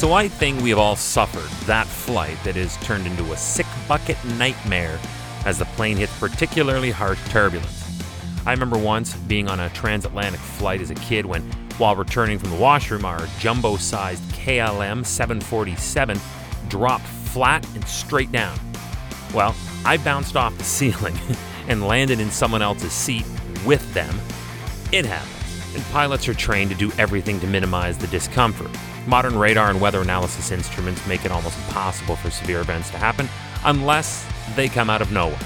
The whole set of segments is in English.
So I think we have all suffered that flight that is turned into a sick bucket nightmare as the plane hits particularly harsh turbulence. I remember once being on a transatlantic flight as a kid when, while returning from the washroom, our jumbo sized KLM 747 dropped flat and straight down. Well, I bounced off the ceiling and landed in someone else's seat with them. It happens, and pilots are trained to do everything to minimize the discomfort. Modern radar and weather analysis instruments make it almost impossible for severe events to happen unless they come out of nowhere.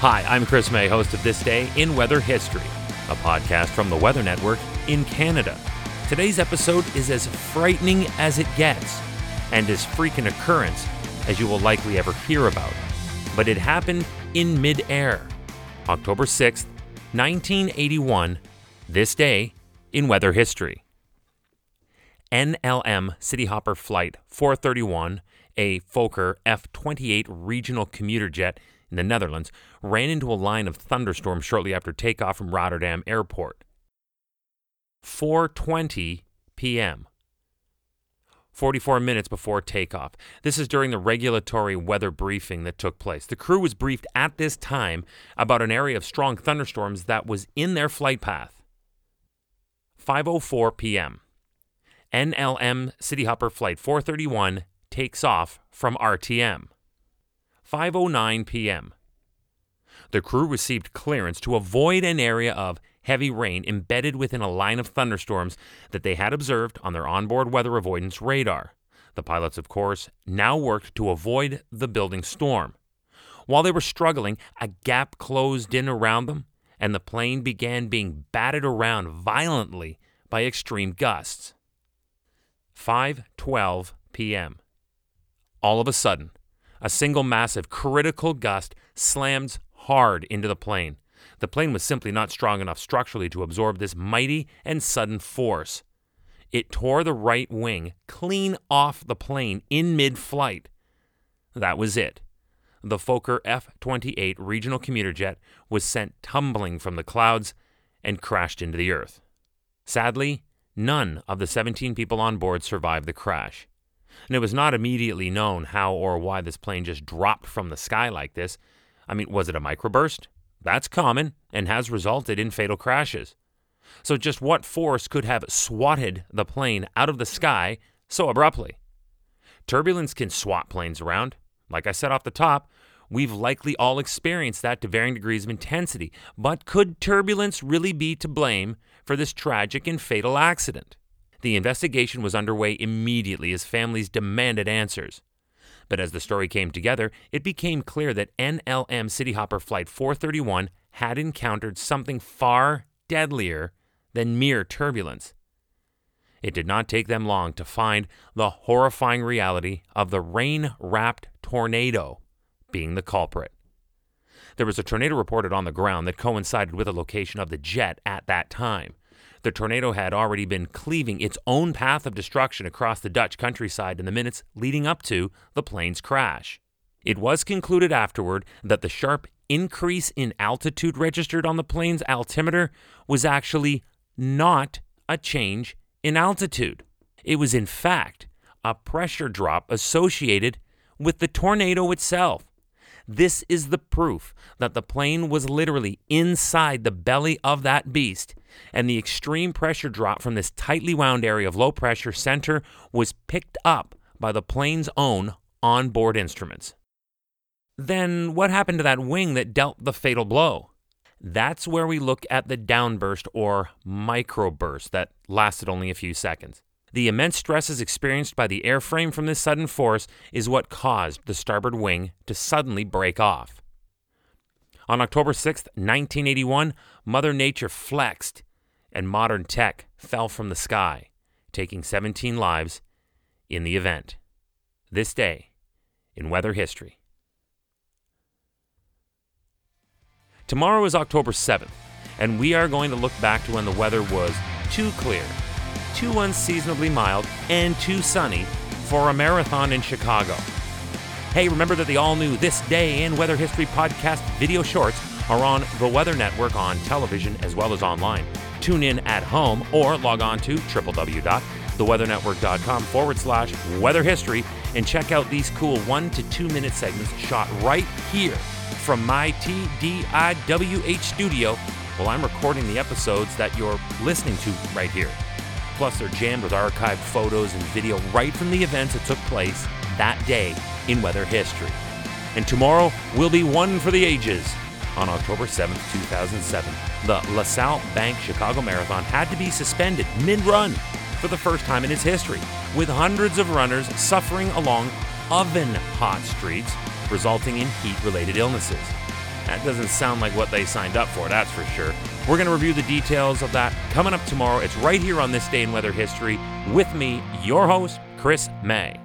Hi, I'm Chris May, host of This Day in Weather History, a podcast from the Weather Network in Canada. Today's episode is as frightening as it gets and as freak an occurrence as you will likely ever hear about. But it happened in midair, October 6th, 1981, this day in weather history. NLM Cityhopper Flight 431, a Fokker F 28 regional commuter jet in the Netherlands, ran into a line of thunderstorms shortly after takeoff from Rotterdam Airport. 4:20 p.m. 44 minutes before takeoff. This is during the regulatory weather briefing that took place. The crew was briefed at this time about an area of strong thunderstorms that was in their flight path. 5:04 p.m. NLM Cityhopper flight 431 takes off from RTM. 5:09 p.m. The crew received clearance to avoid an area of heavy rain embedded within a line of thunderstorms that they had observed on their onboard weather avoidance radar. The pilots, of course, now worked to avoid the building storm. While they were struggling, a gap closed in around them, and the plane began being batted around violently by extreme gusts. 5:12 p.m. All of a sudden, a single massive critical gust slams hard into the plane. The plane was simply not strong enough structurally to absorb this mighty and sudden force. It tore the right wing clean off the plane in mid flight. That was it. The Fokker F 28 regional commuter jet was sent tumbling from the clouds and crashed into the earth. Sadly, none of the 17 people on board survived the crash. And it was not immediately known how or why this plane just dropped from the sky like this. I mean, was it a microburst? That's common and has resulted in fatal crashes. So, just what force could have swatted the plane out of the sky so abruptly? Turbulence can swat planes around. Like I said off the top, we've likely all experienced that to varying degrees of intensity. But could turbulence really be to blame for this tragic and fatal accident? The investigation was underway immediately as families demanded answers. But as the story came together, it became clear that NLM Cityhopper Flight 431 had encountered something far deadlier than mere turbulence. It did not take them long to find the horrifying reality of the rain wrapped tornado being the culprit. There was a tornado reported on the ground that coincided with the location of the jet at that time. The tornado had already been cleaving its own path of destruction across the Dutch countryside in the minutes leading up to the plane's crash. It was concluded afterward that the sharp increase in altitude registered on the plane's altimeter was actually not a change in altitude. It was, in fact, a pressure drop associated with the tornado itself. This is the proof that the plane was literally inside the belly of that beast, and the extreme pressure drop from this tightly wound area of low pressure center was picked up by the plane's own onboard instruments. Then, what happened to that wing that dealt the fatal blow? That's where we look at the downburst or microburst that lasted only a few seconds. The immense stresses experienced by the airframe from this sudden force is what caused the starboard wing to suddenly break off. On October 6, 1981, Mother Nature flexed and modern tech fell from the sky, taking 17 lives in the event. This day in weather history. Tomorrow is October 7th, and we are going to look back to when the weather was too clear too unseasonably mild, and too sunny for a marathon in Chicago. Hey, remember that the all new This Day in Weather History podcast video shorts are on the Weather Network on television as well as online. Tune in at home or log on to www theweathernetwork.com forward slash weather history, and check out these cool one to two minute segments shot right here from my TDIWH studio while I'm recording the episodes that you're listening to right here. Plus, they're jammed with archived photos and video right from the events that took place that day in weather history. And tomorrow will be one for the ages. On October 7th, 2007, the LaSalle Bank Chicago Marathon had to be suspended mid run for the first time in its history, with hundreds of runners suffering along oven hot streets, resulting in heat related illnesses. That doesn't sound like what they signed up for, that's for sure. We're going to review the details of that coming up tomorrow. It's right here on This Day in Weather History with me, your host, Chris May.